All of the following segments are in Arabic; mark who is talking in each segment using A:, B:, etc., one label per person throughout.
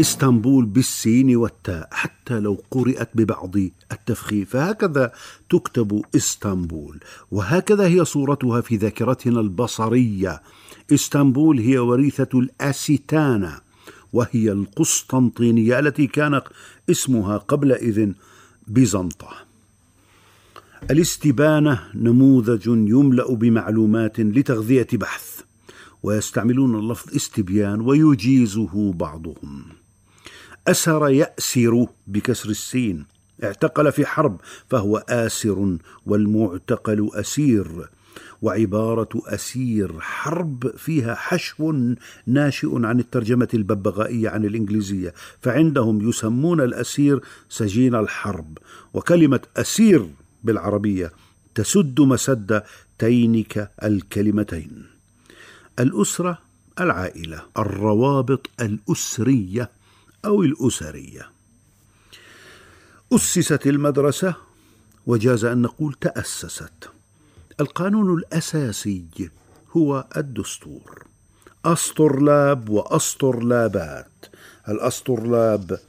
A: إسطنبول بالسين والتاء حتى لو قرأت ببعض التفخيم فهكذا تكتب إسطنبول. وهكذا هي صورتها في ذاكرتنا البصرية. إسطنبول هي وريثة الأسيتانا وهي القسطنطينية التي كان اسمها قبلئذ بيزنطة. الاستبانة نموذج يملأ بمعلومات لتغذية بحث ويستعملون اللفظ استبيان ويجيزه بعضهم. أسر يأسر بكسر السين. اعتقل في حرب فهو آسر والمعتقل أسير. وعبارة أسير حرب فيها حشو ناشئ عن الترجمة الببغائية عن الإنجليزية. فعندهم يسمون الأسير سجين الحرب. وكلمة أسير بالعربية تسد مسد تينك الكلمتين. الأسرة العائلة الروابط الأسرية. أو الأسرية. أسست المدرسة وجاز أن نقول تأسست. القانون الأساسي هو الدستور. أسطرلاب وأسطرلابات. الأسطرلاب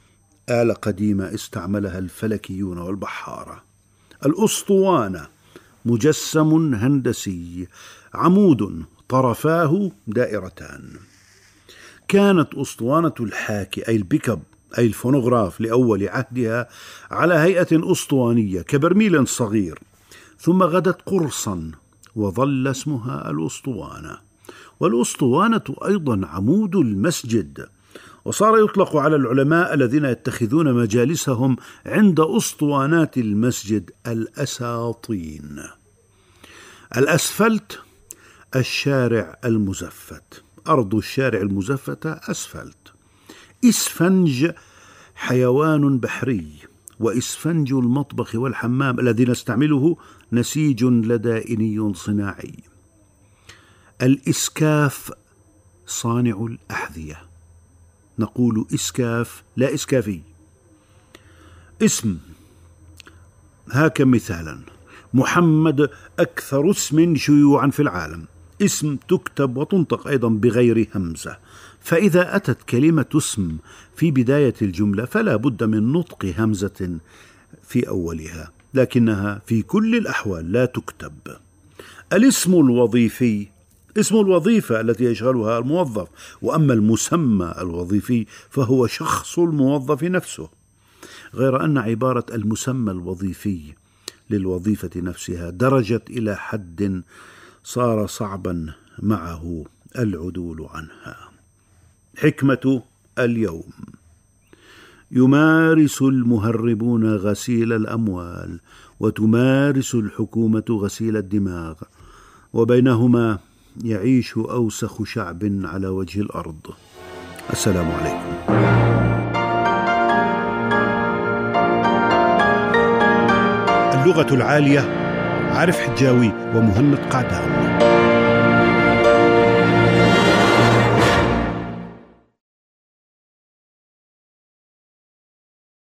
A: آلة قديمة استعملها الفلكيون والبحارة الأسطوانة مجسم هندسي عمود طرفاه دائرتان. كانت أسطوانة الحاكي أي البيكب أي الفونوغراف لأول عهدها على هيئة أسطوانية كبرميل صغير. ثم غدت قرصا وظل اسمها الأسطوانة. والأسطوانة أيضا عمود المسجد. وصار يطلق على العلماء الذين يتخذون مجالسهم عند أسطوانات المسجد الأساطين. الأسفلت الشارع المزفت. أرض الشارع المزفتة أسفلت. إسفنج حيوان بحري وإسفنج المطبخ والحمام الذي نستعمله نسيج لدائني صناعي. الإسكاف صانع الأحذية. نقول إسكاف لا إسكافي. اسم. هاك مثالا. محمد أكثر اسم شيوعا في العالم. اسم تكتب وتنطق أيضا بغير همزة. فإذا أتت كلمة اسم في بداية الجملة فلا بد من نطق همزة في أولها لكنها في كل الأحوال لا تكتب. الاسم الوظيفي اسم الوظيفة التي يشغلها الموظف وأما المسمى الوظيفي فهو شخص الموظف نفسه. غير أن عبارة المسمى الوظيفي للوظيفة نفسها درجت إلى حد صار صعبا معه العدول عنها. حكمة اليوم. يمارس المهربون غسيل الأموال وتمارس الحكومة غسيل الدماغ وبينهما يعيش أوسخ شعب على وجه الأرض. السلام عليكم. اللغة العالية عارف حجاوي ومهند قعدان